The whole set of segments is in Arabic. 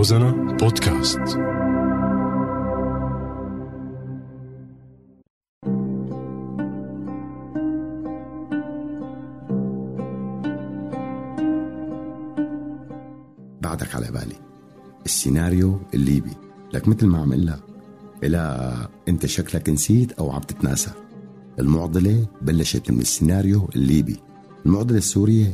روزانا بودكاست. بعدك على بالي. السيناريو الليبي. لك مثل ما عم لك لا أنت شكلك نسيت أو عم تتناسى. المعضلة بلشت من السيناريو الليبي. المعضلة السورية.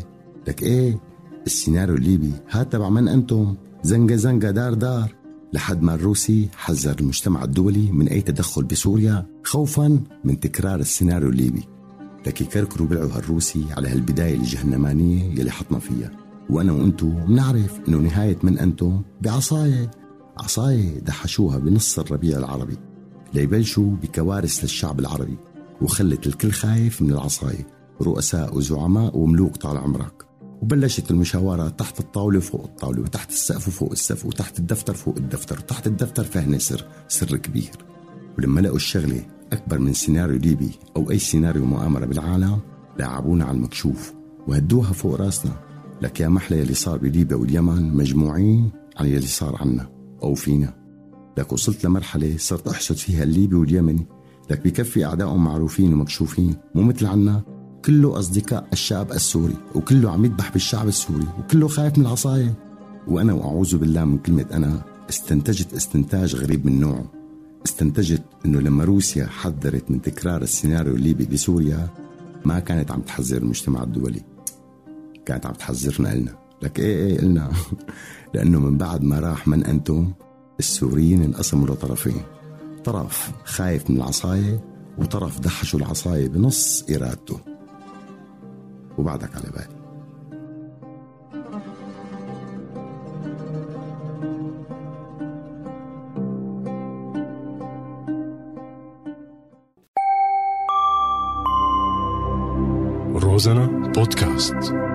لك إيه؟ السيناريو الليبي هات تبع من أنتم؟ زنقة زنقة دار دار. لحد ما الروسي حذر المجتمع الدولي من أي تدخل بسوريا خوفا من تكرار السيناريو الليبي. لك يكركروا بلعوا هالروسي على هالبداية الجهنمانية يلي حطنا فيها. وأنا وأنتو بنعرف إنه نهاية من أنتم بعصاية. عصاية دحشوها بنص الربيع العربي. ليبلشوا بكوارث للشعب العربي وخلت الكل خايف من العصاية. رؤساء وزعماء وملوك طال عمرك. وبلشت المشاورات تحت الطاولة وفوق الطاولة وتحت السقف وفوق السقف وتحت الدفتر فوق الدفتر وتحت الدفتر فهنا سر سر كبير. ولما لقوا الشغلة أكبر من سيناريو ليبي أو أي سيناريو مؤامرة بالعالم لاعبونا على المكشوف وهدوها فوق راسنا. لك يا محلى يلي صار بليبيا واليمن مجموعين على يلي صار عنا أو فينا. لك وصلت لمرحلة صرت أحسد فيها الليبي واليمني. لك بكفي أعدائهم معروفين ومكشوفين مو مثل عنا. كله أصدقاء الشعب السوري وكله عم يذبح بالشعب السوري وكله خايف من العصاية. وأنا وأعوذ بالله من كلمة أنا استنتجت استنتاج غريب من نوعه. استنتجت أنه لما روسيا حذرت من تكرار السيناريو الليبي بسوريا ما كانت عم تحذر المجتمع الدولي. كانت عم تحذرنا إلنا. لك إيه إيه إلنا؟ لأنه من بعد ما راح من أنتم السوريين انقسموا لطرفين. طرف خايف من العصاية وطرف دحشوا العصاية بنص إرادته. وبعدك على بالي. روزانا بودكاست.